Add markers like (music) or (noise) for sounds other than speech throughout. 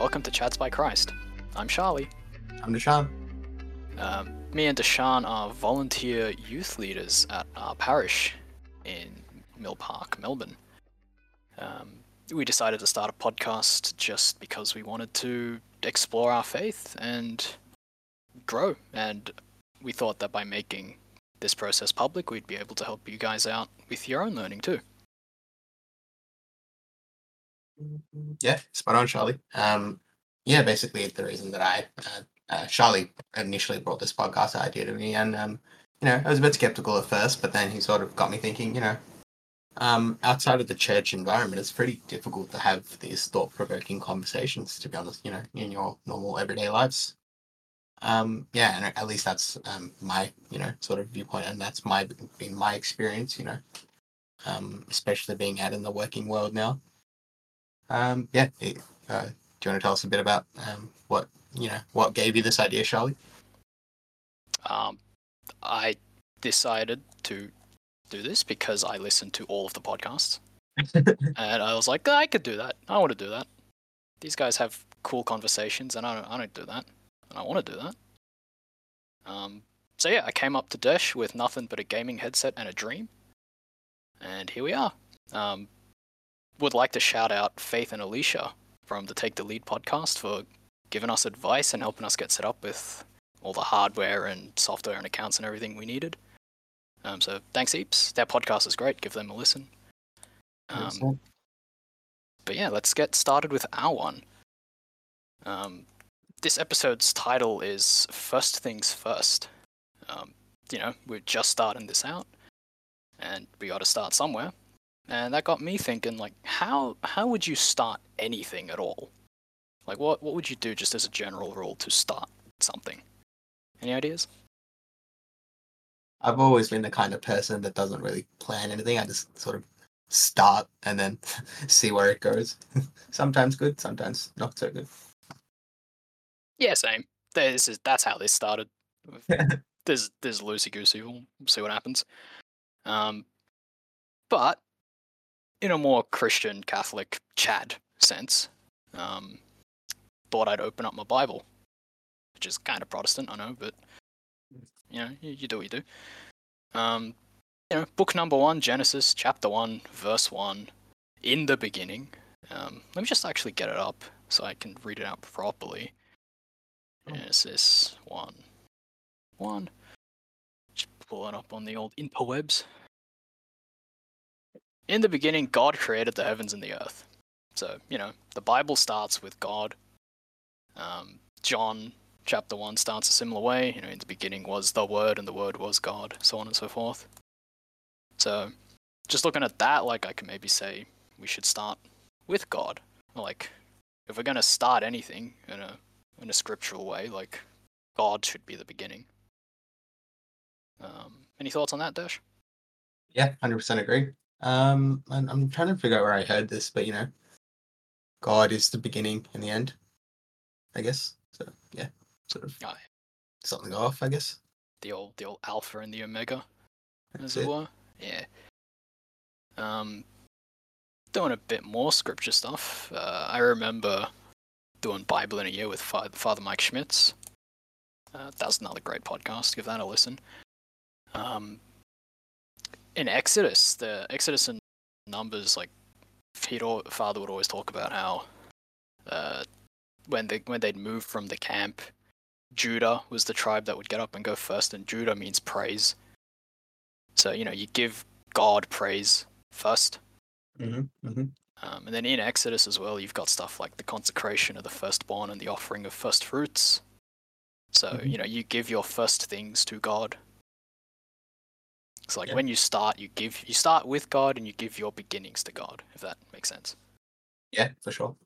welcome to Chads by Christ. I'm Charlie. I'm Deshaun. Um, me and Deshaun are volunteer youth leaders at our parish in Mill Park, Melbourne. Um, we decided to start a podcast just because we wanted to explore our faith and grow. And we thought that by making this process public, we'd be able to help you guys out with your own learning too. Yeah, spot on, Charlie. Um, yeah, basically the reason that I, uh, uh, Charlie initially brought this podcast idea to me, and um, you know, I was a bit skeptical at first, but then he sort of got me thinking. You know, um, outside of the church environment, it's pretty difficult to have these thought-provoking conversations. To be honest, you know, in your normal everyday lives. Um, yeah, and at least that's um, my you know sort of viewpoint, and that's my been my experience. You know, um, especially being out in the working world now. Um, yeah, it, uh, do you want to tell us a bit about um, what you know what gave you this idea, Charlie? Um, I decided to do this because I listened to all of the podcasts, (laughs) and I was like, I could do that. I want to do that. These guys have cool conversations, and I don't, I don't do that, and I want to do that. Um, so yeah, I came up to Desh with nothing but a gaming headset and a dream, and here we are. Um, would like to shout out Faith and Alicia from the Take the Lead podcast for giving us advice and helping us get set up with all the hardware and software and accounts and everything we needed. Um, so thanks heaps. Their podcast is great. Give them a listen. Um, but yeah, let's get started with our one. Um, this episode's title is First Things First. Um, you know, we're just starting this out, and we got to start somewhere. And that got me thinking, like, how how would you start anything at all? Like, what what would you do just as a general rule to start something? Any ideas? I've always been the kind of person that doesn't really plan anything. I just sort of start and then (laughs) see where it goes. (laughs) sometimes good, sometimes not so good. Yeah, same. This is that's how this started. (laughs) there's there's loosey goosey. We'll see what happens. Um, but in a more Christian Catholic Chad sense, um, thought I'd open up my Bible, which is kind of Protestant, I know, but you know, you, you do what you do. Um, you know, book number one, Genesis, chapter one, verse one, in the beginning. Um, let me just actually get it up so I can read it out properly. Genesis one, one. Just pull it up on the old interwebs. In the beginning, God created the heavens and the earth. So, you know, the Bible starts with God. Um, John chapter 1 starts a similar way. You know, in the beginning was the Word, and the Word was God, so on and so forth. So, just looking at that, like, I can maybe say we should start with God. Like, if we're going to start anything in a, in a scriptural way, like, God should be the beginning. Um, any thoughts on that, Dash? Yeah, 100% agree. Um, I'm, I'm trying to figure out where I heard this, but you know, God is the beginning and the end, I guess. So yeah, sort of something off, I guess. the old the old alpha and the omega, as it it. were. Yeah. Um, doing a bit more scripture stuff. Uh, I remember doing Bible in a year with Father Mike Schmitz. Uh, that was another great podcast. Give that a listen. Um, in Exodus, the Exodus and Numbers, like he'd Father would always talk about how uh, when they when they'd move from the camp, Judah was the tribe that would get up and go first, and Judah means praise. So you know you give God praise first, Mm-hmm. Mm-hmm. um, and then in Exodus as well, you've got stuff like the consecration of the firstborn and the offering of first fruits. So Mhm. you know you give your first things to God. It's like Yeah. when you start, you give you start with God and you give your beginnings to God. If that makes sense. Yeah, for sure.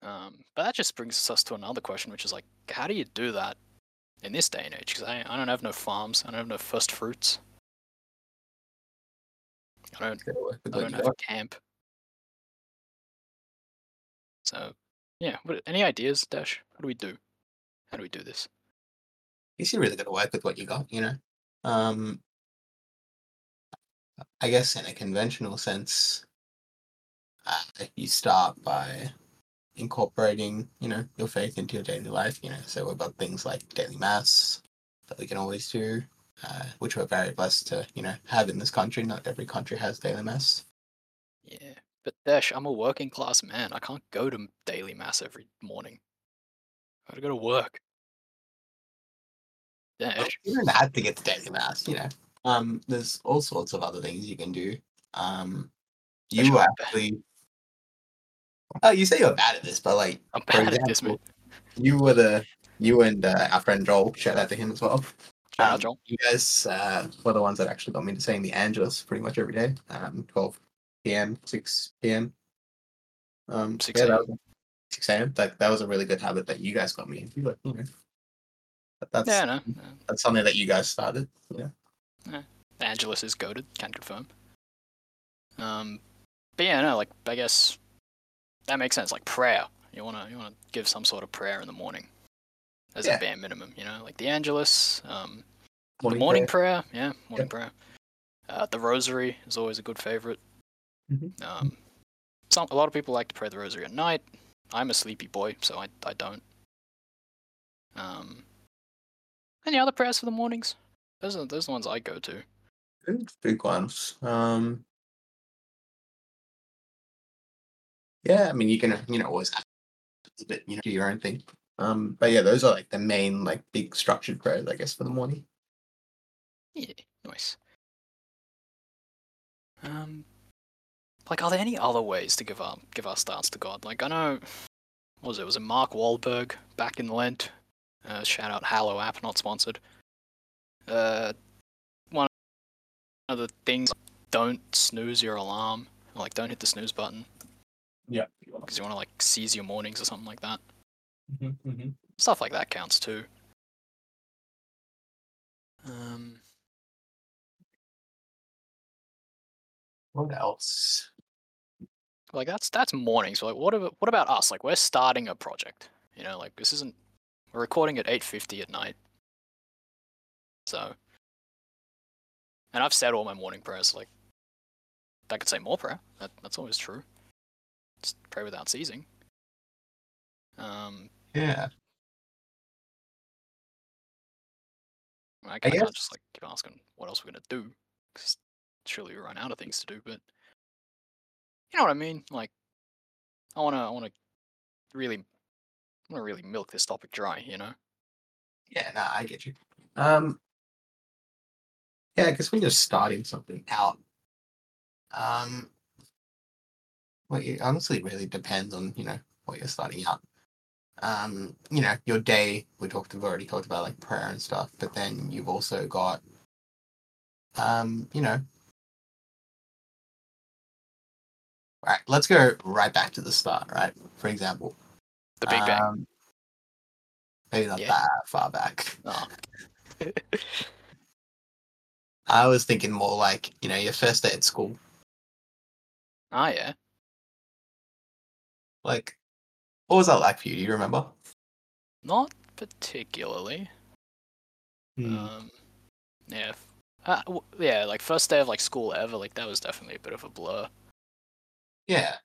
Um, but that just brings us to another question, which is like, how do you do that in this day and age? Because I, I don't have no farms, I don't have no first fruits, I don't I don't have a camp. So yeah, what any ideas, Dash? What do we do? How do we do this? you really got to work with what you got, you know. Um, I guess in a conventional sense, uh, you start by incorporating, you know, your faith into your daily life. You know, so got things like daily mass that we can always do, uh, which we're very blessed to, you know, have in this country. Not every country has daily mass. Yeah, but Dash, I'm a working class man. I can't go to daily mass every morning. I gotta go to work. You don't have to get the daily mass. You know, um, there's all sorts of other things you can do. Um, you actually. Oh, you say you're bad at this, but like I'm bad at this, man. example, you were the you and uh, our friend Joel. Shout out to him as well. Um, Joel. You guys uh, were the ones that actually got me to saying the Angelus pretty much every day. Um, 12 p.m., 6 p.m. Um, 6 yeah, that a.m.. was, 6 a.m. That, that was a really good habit that you guys got me into. But, you know, but that's Yeah, no. that's something that you guys started. Yeah. know? Angelus is goaded, can confirm. Um, but yeah, no, like I guess that makes sense. Like prayer, you wanna you wanna give some sort of prayer in the morning, as Yeah. a bare minimum. You know, like the Angelus, um, Morning the morning prayer. prayer. yeah, morning prayer. Uh, the Rosary is always a good favorite. Mhm. Um, some a lot of people like to pray the Rosary at night. I'm a sleepy boy, so I I don't. Um, any other prayers for the mornings? Those are those are the ones I go to. Good big ones. Um, yeah, I mean, you can you know always have a bit you know do your own thing. Um, but yeah, those are like the main like big structured prayers, I guess, for the morning. Yeah, nice. Um, like, are there any other ways to give our give our stance to God? Like, I know, what was it? Was it Mark Wahlberg back in Lent? Uh, shout out Hallow app, not sponsored. Uh, one of the things, don't snooze your alarm. Like, don't hit the snooze button Yeah. because you want to like seize your mornings or something like that. Mm-hmm, Stuff like that counts too. Um, What else? like that's that's mornings. Like what about what about us? Like we're starting a project. You know, like this isn't we're recording at eight fifty at night. So and I've said all my morning prayers, like I could say more prayer. That that's always true. Just pray without ceasing. Um Yeah. I, I I can't guess- just like keep asking what else we're gonna do. 'cause surely we run out of things to do, but you know what I mean? Like I wanna I wanna really I wanna really milk this topic dry, you know? Yeah, I get you. Um, yeah, because when you're starting something out, um, well, it honestly really depends on you know what you're starting out. Um, you know, your day. We talked. We've already talked about like prayer and stuff, but then you've also got, um, you know. All right, let's go right back to the start. Right, for example, The Big Bang. um, maybe not Yeah. that far back. Oh. (laughs) I was thinking more like, you know, your first day at school. ah yeah. Like, what was that like for you? Do you remember? Not particularly. Hmm. Um yeah. Uh, w- yeah, like first day of like school ever, like that was definitely a bit of a blur. yeah.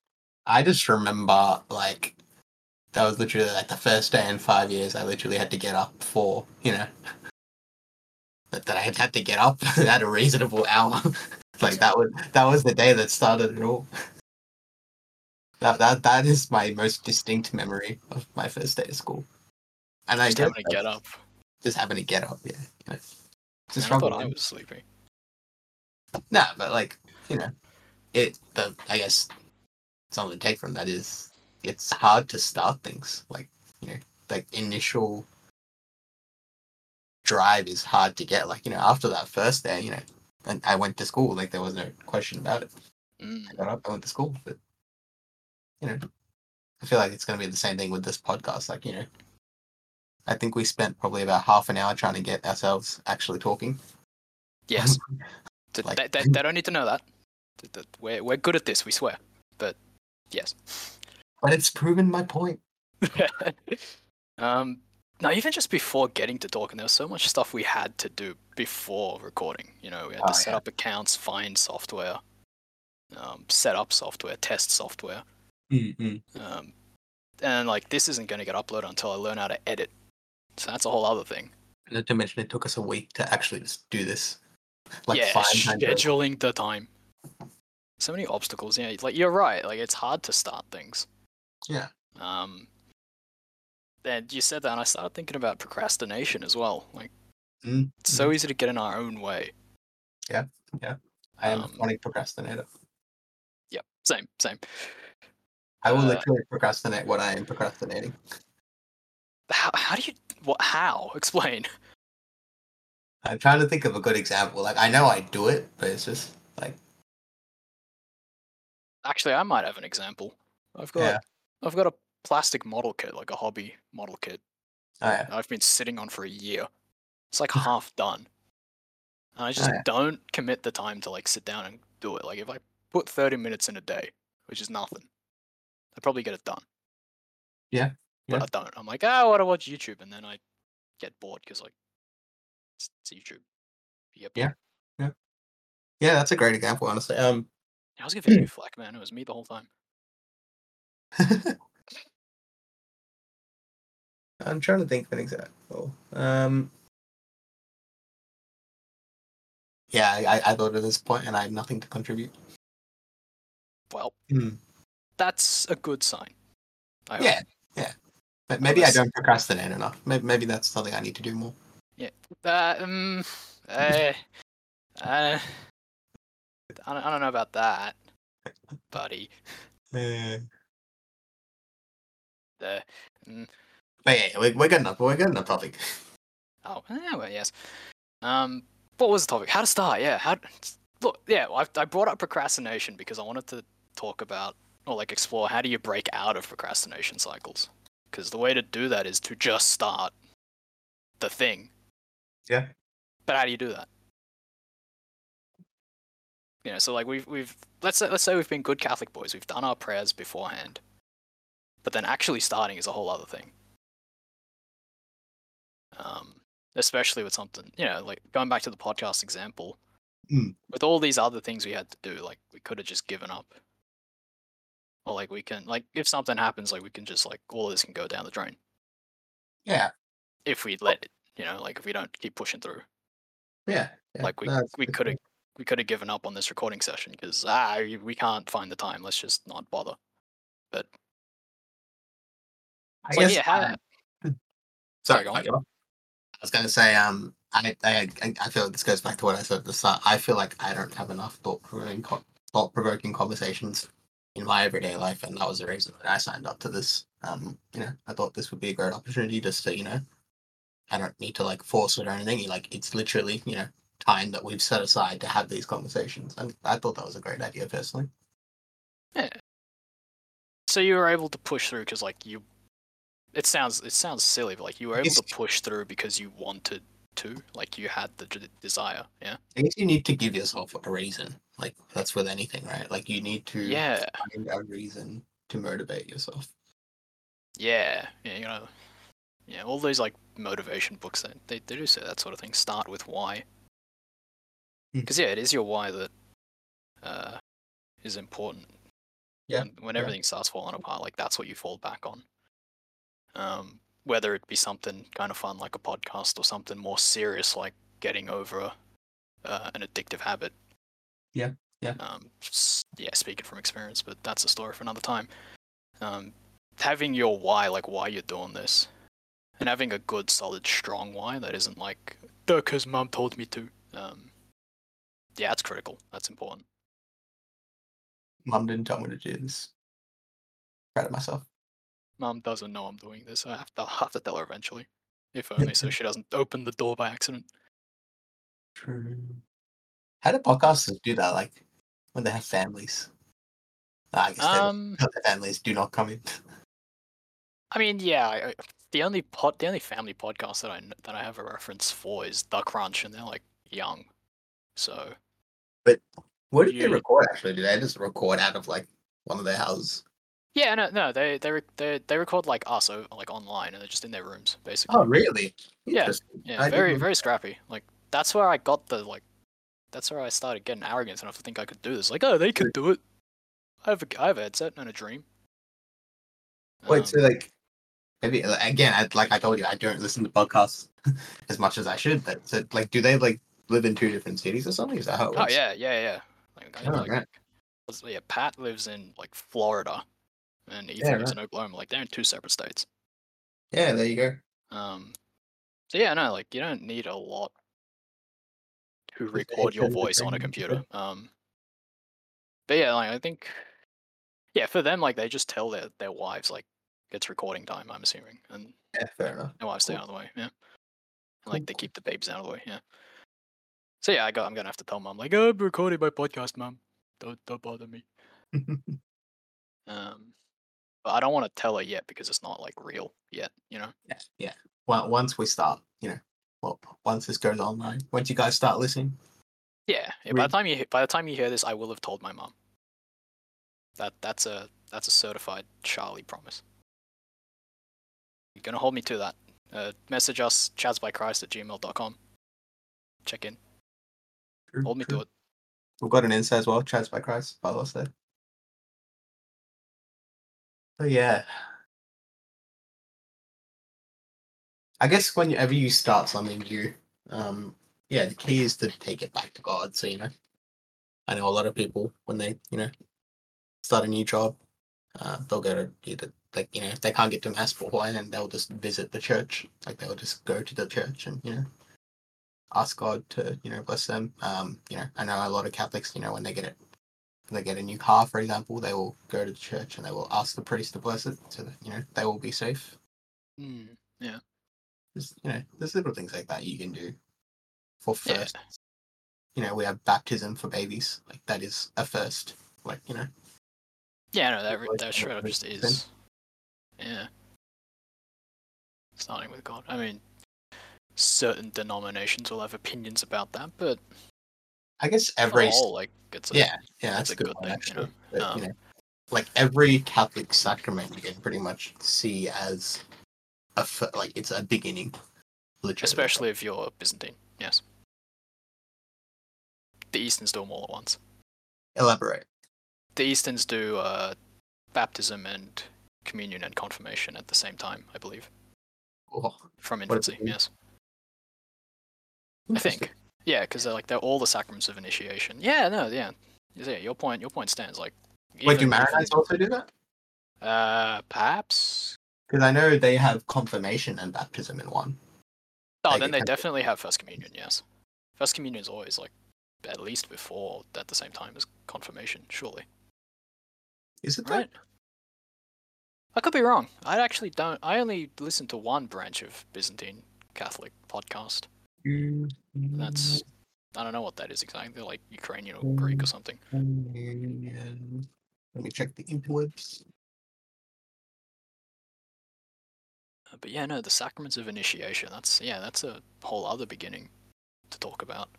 I just remember, like, that was literally like the first day in five years I literally had to get up for, you know, that, that I had had to get up (laughs) at a reasonable hour. (laughs) like, that was that was the day that started it all. That, that that is my most distinct memory of my first day of school. And I Just guess having to get up. just having to get up, yeah. You know, it's I thought I was sleeping. No, but like you know, it. The I guess something to take from that is it's hard to start things. Like you know, like initial drive is hard to get. Like you know, after that first day, you know, and I went to school. Like there was no question about it. Mm. I got up, I went to school. But you know, I feel like it's gonna be the same thing with this podcast. Like you know. I think we spent probably about half an hour trying to get ourselves actually talking. Yes. (laughs) Like- they, they, they don't need to know that. Th- th- We're, we're good at this, we swear. But yes. But it's proven my point. (laughs) um, no, even just before getting to talking, there was so much stuff we had to do before recording. You know, we had Oh, to set yeah. up accounts, find software, um, set up software, test software. Mm-hmm. Um, and like this isn't going to get uploaded until I learn how to edit. So that's a whole other thing. Not to mention, it took us a week to actually just do this. Like yeah, find time to- scheduling the time. So many obstacles. Yeah, like you're right. Like it's hard to start things. Yeah. Um. And you said that, and I started thinking about procrastination as well. Like Mm, it's so easy to get in our own way. Yeah, yeah. I am a um, chronic procrastinator. Yep. Same. Same. I will uh, literally procrastinate what I am procrastinating. How? How do you? What? How? (laughs) Explain. I'm trying to think of a good example. Like I know I do it, but it's just like Actually, I might have an example. I've got. Yeah. I've got a plastic model kit, like a hobby model kit. oh yeah, I've been sitting on for a year. It's like (laughs) half done. And I just yeah. don't commit the time to like sit down and do it. Like if I put 30 minutes in a day, which is nothing, I probably get it done. Yeah, But yeah. I don't. I'm like, oh, I want to watch YouTube, and then I get bored because like it's, it's YouTube. You get. Yeah. yeah, that's a great example, honestly. Um, I was giving you flack, man. It was me the whole time. I'm trying to think of an example. Um, yeah, I, I- thought at this point, and I have nothing to contribute. Well, Hmm. that's a good sign. Yeah, yeah. But maybe I don't procrastinate enough. Maybe, maybe that's something I need to do more. Yeah. Uh, um, uh, uh, I don't, I don't know about that, buddy. (laughs) Uh, The mm, but yeah, we're, we're good enough. We're good enough topic. (laughs) oh, yeah, well, yes. Um, what was the topic? How to start? Yeah, how? Look, yeah, I, I brought up procrastination because I wanted to talk about or like explore how do you break out of procrastination cycles? Because the way to do that is to just start the thing. Yeah. But how do you do that? You know, so like we've we've let's say let's say we've been good Catholic boys. We've done our prayers beforehand, but then actually starting is a whole other thing. Um, especially with something you know, like going back to the podcast example, Mm. with all these other things we had to do, like we could have just given up, or like we can like if something happens, like we can just like all of this can go down the drain Yeah, if we let it. You know, like if we don't keep pushing through. yeah. yeah. like we we could have we could have given up on this recording session because ah we can't find the time. Let's just not bother. But I so guess, yeah, how, Sorry, Sorry, go on. I was going to say, um, I, I, I I feel like this goes back to what I said at the start. I feel like I don't have enough thought provoking, thought provoking conversations in my everyday life, and that was the reason that I signed up to this. Um, you know, I thought this would be a great opportunity just to, you know, I don't need to like force it or anything. Like it's literally, you know, time that we've set aside to have these conversations, and I thought that was a great idea personally. Yeah. so you were able to push through because like you, it sounds it sounds silly, but like you were able to push through because you wanted to, like you had the d- desire. Yeah. I guess you need to give yourself a reason. Like that's with anything, right? Like you need to Yeah. find a reason to motivate yourself. Yeah. Yeah. You know. Yeah. All those like motivation books that they, they do say that sort of thing. Start with why. Hmm. Because yeah, it is your why that uh, is important. Yeah, When, when yeah. everything starts falling apart, like that's what you fall back on. Um, whether it be something kind of fun like a podcast or something more serious like getting over uh, an addictive habit. Yeah, yeah. Um, yeah, speaking from experience, but that's a story for another time. Um, having your why, like why you're doing this, and having a good, solid, strong why that isn't like because mum told me to. Um, yeah, that's critical. That's important. Mum didn't tell me to do this. Proud of myself. Mum doesn't know I'm doing this. I have to, I'll have to tell her eventually, if only so she doesn't open the door by accident. True. How do podcasters do that? Like when they have families? Nah, I guess. Um, families do not come in. I mean, yeah, I, the only pod, the only family podcast that I that I have a reference for is The Crunch, and they're like young, so but Where do they record? Actually, do they just record out of like one of their houses? Yeah, no, no, they they they they record like us, like online, and they're just in their rooms, basically. Oh, really? Yeah. Yeah, I very very scrappy. Like that's where I got the like, that's where I started getting arrogant enough to think I could do this. Like, oh, they could do it. I have a I have a headset and a dream. Wait, so Um, like, maybe again, I, like I told you, I don't listen to podcasts (laughs) as much as I should. But so, like, do they like live in two different cities or something? Is that how it oh yeah, yeah, yeah. Like, Oh, like, right. yeah, Pat lives in like Florida, and Ethan Yeah, lives in Oklahoma. Like they're in two separate states. Yeah, there you go. Um, so yeah, no, like you don't need a lot to record your voice on a computer. Um, but yeah, like I think, yeah, for them, like they just tell their their wives like it's recording time. I'm assuming, and Yeah, fair enough. their wives stay Cool. out of the way. Yeah, And, like Cool, they keep the babes out of the way. Yeah. So yeah, I got. I'm gonna have to tell mom like, oh, I'm recording my podcast, mom. Don't don't bother me. (laughs) Um, but I don't want to tell her yet because it's not like real yet. You know. yeah, yeah. Well, once we start, you know, well, once this goes online, once you guys start listening, Yeah, yeah. By the time you by the time you hear this, I will have told my mom. That that's a that's a certified Charlie promise. You're gonna hold me to that. Uh, message us chadsbychrist at gmail.com. Check in. True, Hold me true. to it. We've got an Insta as well, Chads by Christ. Follow us there. So yeah. I guess whenever you start something new, um, yeah, the key is to take it back to God. So you know, I know a lot of people when they you know start a new job, uh, they'll go to either like you know if they can't get to mass beforehand, then they'll just visit the church. Like they'll just go to the church and you know ask God to you know bless them. Um, you know, I know a lot of Catholics, you know, when they get it, they get a new car, for example, they will go to the church and they will ask the priest to bless it, so that you know they will be safe. Mm, There's, you know, there's little things like that you can do for yeah. first. You know, we have baptism for babies, like that is a first. Like you know, Yeah, no, that that straight up just is. Yeah. Starting with God. I mean, certain denominations will have opinions about that, but I guess every whole, like it's a, yeah, yeah, that's that's, a good, good one, thing, you know? But, Um, you know, like every Catholic sacrament, you can pretty much see as a like it's a beginning. Especially if you're Byzantine. Yes. The Easterns do them all at once. elaborate. The Easterns do uh, baptism and communion and confirmation at the same time, I believe, Oh, from infancy. Yes, I think. Yeah, because they're like they're all the sacraments of initiation. Yeah, no, yeah, yeah. Your point, your point stands. Like, Wait, do Maronites also do that? Uh, perhaps. Because I know they have confirmation and baptism in one. Oh, Like, then they definitely have first communion. Yes, first communion is always like at least before at the same time as confirmation. Surely, Is it right? I could be wrong. I actually don't. I only listen to one branch of Byzantine Catholic podcast. That? That's I don't know what that is exactly. Like Ukrainian or Greek or something. Let me check the interwebs. Uh, But yeah, no, the sacraments of initiation. That's yeah, that's a whole other beginning to talk about.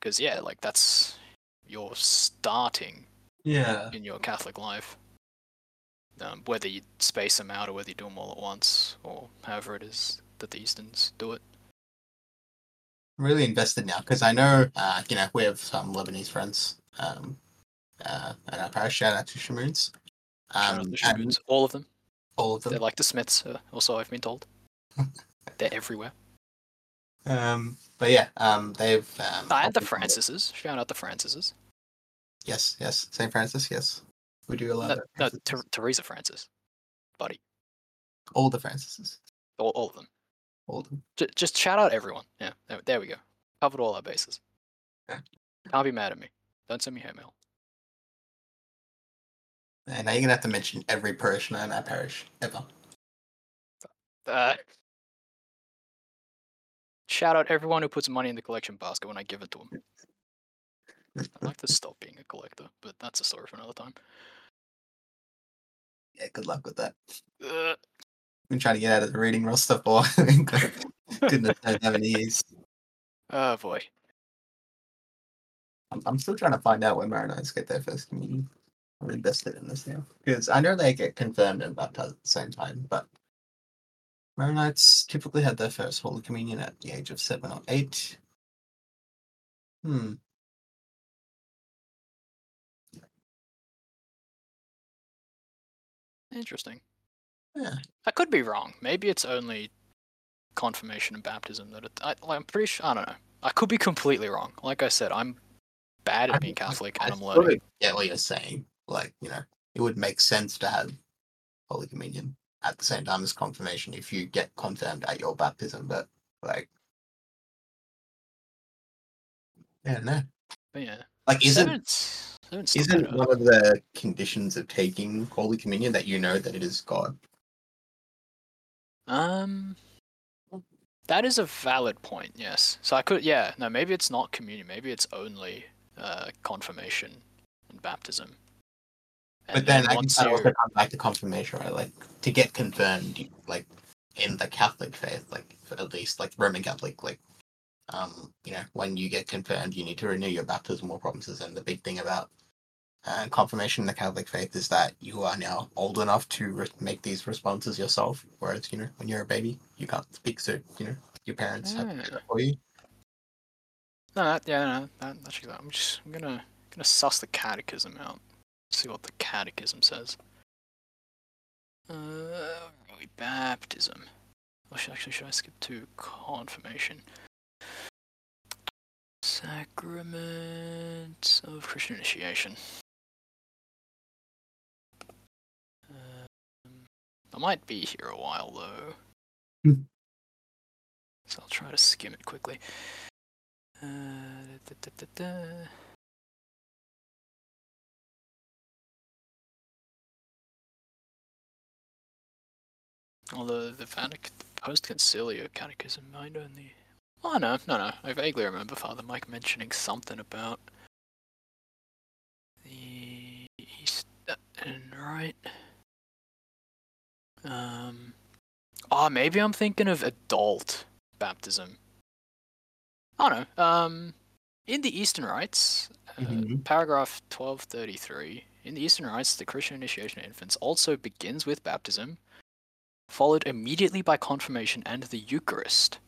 Because yeah, like that's you're starting Yeah. in your Catholic life. Um, whether you space them out or whether you do them all at once or however it is that the Easterns do it. I'm really invested now because I know, uh, you know, we have some Lebanese friends um, uh, at our parish. Shout out to Shamoons. Um, Shamoons, all of them. all of them. They're like the Smiths. Uh, also, I've been told (laughs) they're everywhere. Um, but yeah, um, they've. Um, Ah, and the Francises. Shout out the Francises. Yes, yes. St. Francis, yes. We do allow No, that. no. Ter- Teresa Francis, buddy. All the Francises. All, all of them. All. J- just shout out everyone. Yeah, there, there we go. Covered all our bases. (laughs) Can't be mad at me. Don't send me hate mail. And now you're going to have to mention every parishioner in our parish ever. Uh, shout out everyone who puts money in the collection basket when I give it to them. I'd like to stop being a collector, but that's a story for another time. (laughs) Yeah, good luck with that. Uh, been trying to get out of the reading real roster for goodness knows how many years. oh boy. I'm, I'm still trying to find out when Maronites get their first communion. I'm invested in this now because I know they get confirmed and baptized at the same time, but Maronites typically had their first Holy Communion at the age of seven or eight. Hmm. Interesting. Yeah. I could be wrong. Maybe it's only confirmation and baptism that it, I, I'm pretty sure. I don't know. I could be completely wrong. Like I said, I'm bad at I- being Catholic, I and I'm of learning. get what you're saying. Like, you know, it would make sense to have Holy Communion at the same time as confirmation if you get confirmed at your baptism, but like Yeah, no. But yeah, Like isn't seven's, seven's still isn't one of the conditions of taking Holy Communion that you know that it is God? Um, that is a valid point. Yes. So I could. Yeah. No. Maybe it's not communion. Maybe it's only uh, confirmation and baptism. And but then, I once you- also comes back to confirmation, right? Like to get confirmed, like in the Catholic faith, like at least like Roman Catholic, like um, you know, when you get confirmed, you need to renew your baptismal promises. And the big thing about uh, confirmation in the Catholic faith is that you are now old enough to re- make these responses yourself. Whereas, you know, when you're a baby, you can't speak, so you know your parents have to do Ah. that for you. No, that, yeah, no, that, that's actually. I'm just. I'm gonna gonna suss the catechism out. See what the catechism says. Uh, baptism. Or should, actually, should I skip to confirmation? Sacrament of Christian initiation. I might be here a while though. Hmm. So I'll try to skim it quickly. Uh, da, da, da. Although the Vatican post concilio catechism might only. Oh no, no, no. I vaguely remember Father Mike mentioning something about the East and right. Um. Oh, maybe I'm thinking of adult baptism. Oh know. Um, in the Eastern Rites, uh, Mhm. paragraph 1233, in the Eastern Rites, the Christian initiation of infants also begins with baptism, followed immediately by confirmation and the Eucharist.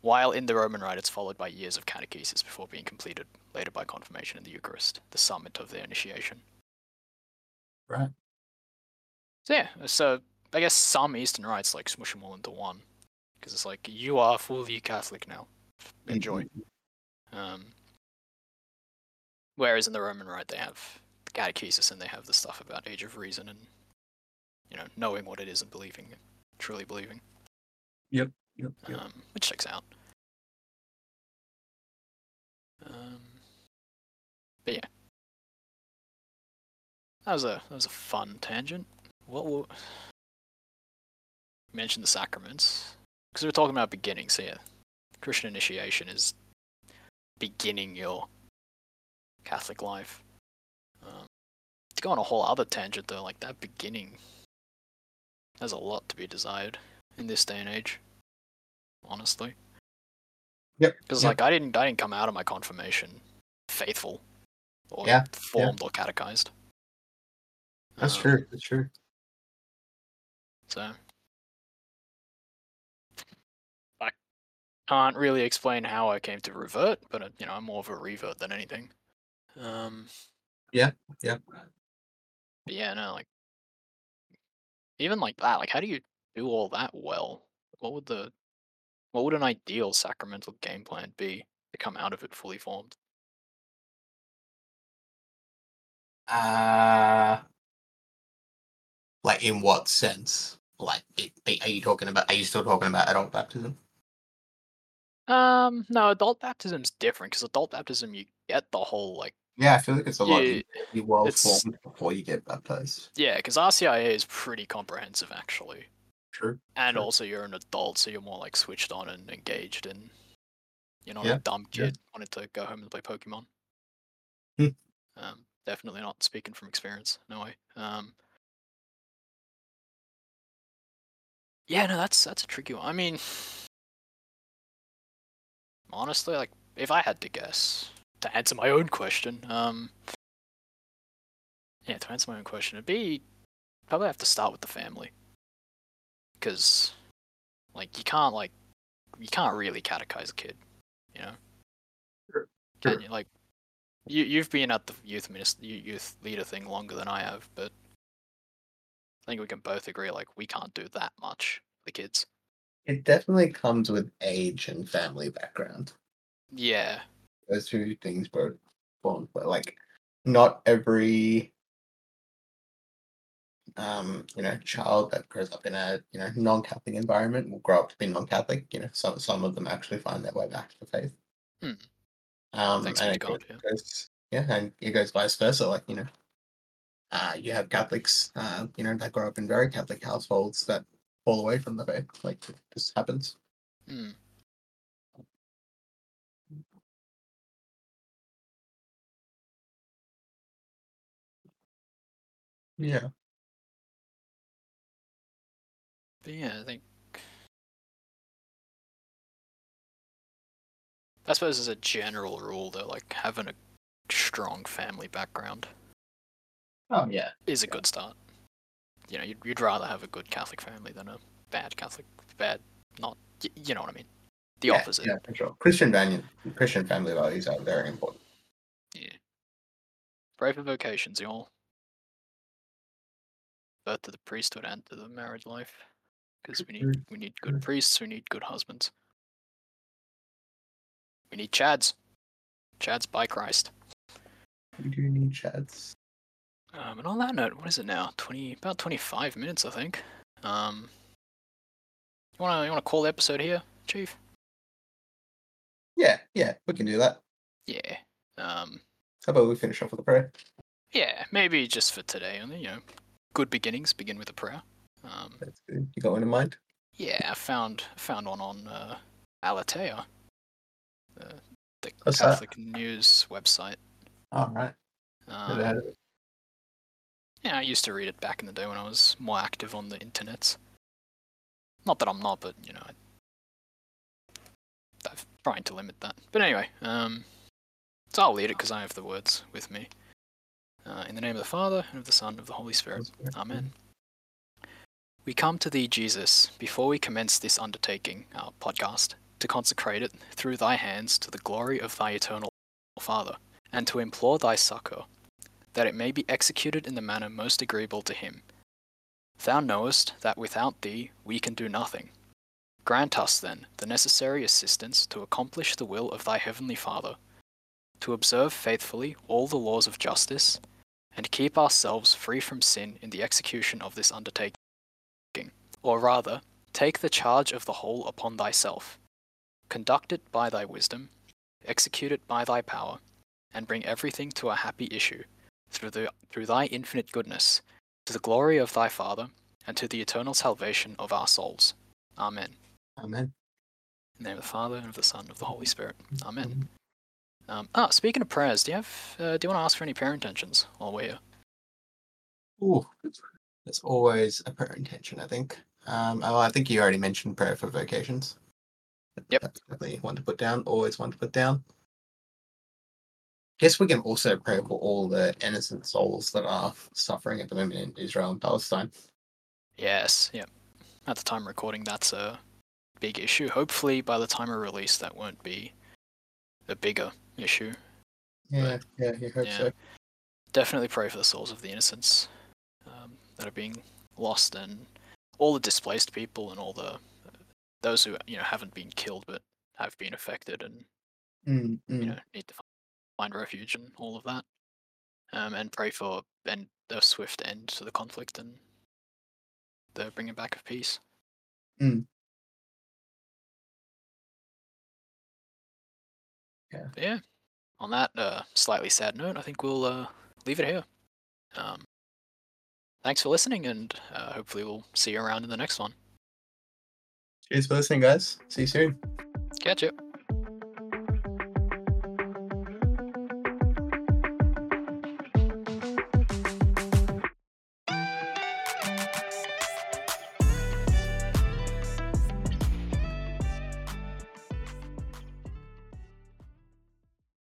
While in the Roman Rite, it's followed by years of catechesis before being completed later by confirmation and the Eucharist, the summit of their initiation. Right. So yeah, so I guess some Eastern rites like smush them all into one, because it's like you are fully Catholic now. Enjoy. Um, whereas in the Roman Rite, they have the catechesis and they have the stuff about age of reason and you know knowing what it is and believing, truly believing, Yep, yep. um, which checks out. Um, but yeah, that was a that was a fun tangent. What will (sighs) mention the sacraments because we're talking about beginnings here. Christian initiation is beginning your Catholic life. Um, to go on a whole other tangent though, like that beginning, there's a lot to be desired in this day and age. Honestly. Yep, Because yep. like I didn't, I didn't come out of my confirmation faithful, or Yeah, formed or catechized. That's Um, true. That's true. So I can't really explain how I came to revert, but uh, you know, I'm more of a revert than anything. Um, Yeah. but yeah, no, like even like that, like how do you do all that well? What would the what would an ideal sacramental game plan be to come out of it fully formed? Uh like in what sense? Like, are you talking about? Are you still talking about adult baptism? Um, no, adult baptism's different because adult baptism you get the whole like Yeah, I feel like it's a lot Yeah, more well formed before you get baptized. yeah, because RCIA is pretty comprehensive actually. True. And Sure. also, you're an adult, so you're more like switched on and engaged, and you're not Yeah, a dumb yeah. kid wanting to go home and play Pokemon. Hmm. Um, definitely not speaking from experience. No way. Um, yeah, no, that's that's a tricky one. I mean, honestly, like if I had to guess to answer my own question, um, yeah, to answer my own question, it'd be probably have to start with the family. Because like you can't like you can't really catechize a kid you know? Sure, Can you like you you've been at the youth minister youth leader thing longer than i have but I think we can both agree like we can't do that much for the kids. It definitely comes with age and family background. Yeah. Those two things both born but like not every um, you know, child that grows up in a you know non-Catholic environment will grow up to be non-Catholic. You know, some some of them actually find their way back to the faith. Hmm. Um, Thanks and it God, goes, yeah. goes- yeah, and it goes vice versa. Like you know, uh, you have Catholics, uh, you know, that grow up in very Catholic households that fall away from the faith. Like this happens. Hmm. Yeah. But yeah, I think. I suppose as a general rule, though, like having a strong family background Oh yeah. is a Yeah. good start. You know, you'd, you'd rather have a good Catholic family than a bad Catholic. Bad, not. y- You know what I mean? The yeah, opposite. Yeah, for sure. Christian value, Christian family values are very important. Yeah. Pray for vocations, y'all. Both to the priesthood and to the marriage life. Because we need Mhm. we need good priests, we need good husbands. We need Chads. Chads by Christ. We do need chads. Um, and on that note, what is it now? Twenty about twenty five minutes, I think. Um, you wanna you wanna call the episode here, Chief? Yeah, yeah, we can do that. Yeah. Um, How about we finish off with a prayer? yeah, maybe just for today. Only you know, good beginnings begin with a prayer. Um, That's good. You got one in mind? Yeah, I found found one on uh, Aleteia, the, the What's that? Catholic news website. All right. Um, of it. Yeah, I used to read it back in the day when I was more active on the internet. Not that I'm not, but you know, I, I'm trying to limit that. But anyway, um, so I'll read it because I have the words with me. Uh, in the name of the Father and of the Son and of the Holy Spirit. Amen. We come to thee, Jesus, before we commence this undertaking, our podcast, to consecrate it through thy hands to the glory of thy eternal Father, and to implore thy succour, that it may be executed in the manner most agreeable to him. Thou knowest that without thee we can do nothing. Grant us, then, the necessary assistance to accomplish the will of thy heavenly Father, to observe faithfully all the laws of justice, and keep ourselves free from sin in the execution of this undertaking. Or rather, take the charge of the whole upon thyself. Conduct it by thy wisdom, execute it by thy power, and bring everything to a happy issue, through, the, through thy infinite goodness, to the glory of thy Father, and to the eternal salvation of our souls. Amen. Amen. In the name of the Father, and of the Son, and of the Holy Spirit. Amen. Um, ah, speaking of prayers, do you have uh, do you want to ask for any prayer intentions while we're here? Ooh, there's always a prayer intention, I think. Um, oh, I think you already mentioned prayer for vocations. Yep. That's definitely one to put down. Always one to put down. Guess we can also pray for all the innocent souls that are suffering at the moment in Israel and Palestine. Yes, yep. At the time of recording, that's a big issue. Hopefully, by the time of release, that won't be a bigger issue. Yeah, yeah, you hope Yeah. so. Definitely pray for the souls of the innocents um, that are being lost, and all the displaced people, and all the those who you know haven't been killed but have been affected, and Mm, you know need to find refuge, and all of that. Um, and pray for and a swift end to the conflict and the bringing back of peace. Mm. Yeah. But yeah. On that uh, slightly sad note, I think we'll uh, leave it here. Um, thanks for listening, and uh, hopefully we'll see you around in the next one. Cheers for listening, guys. See you soon. Catch you.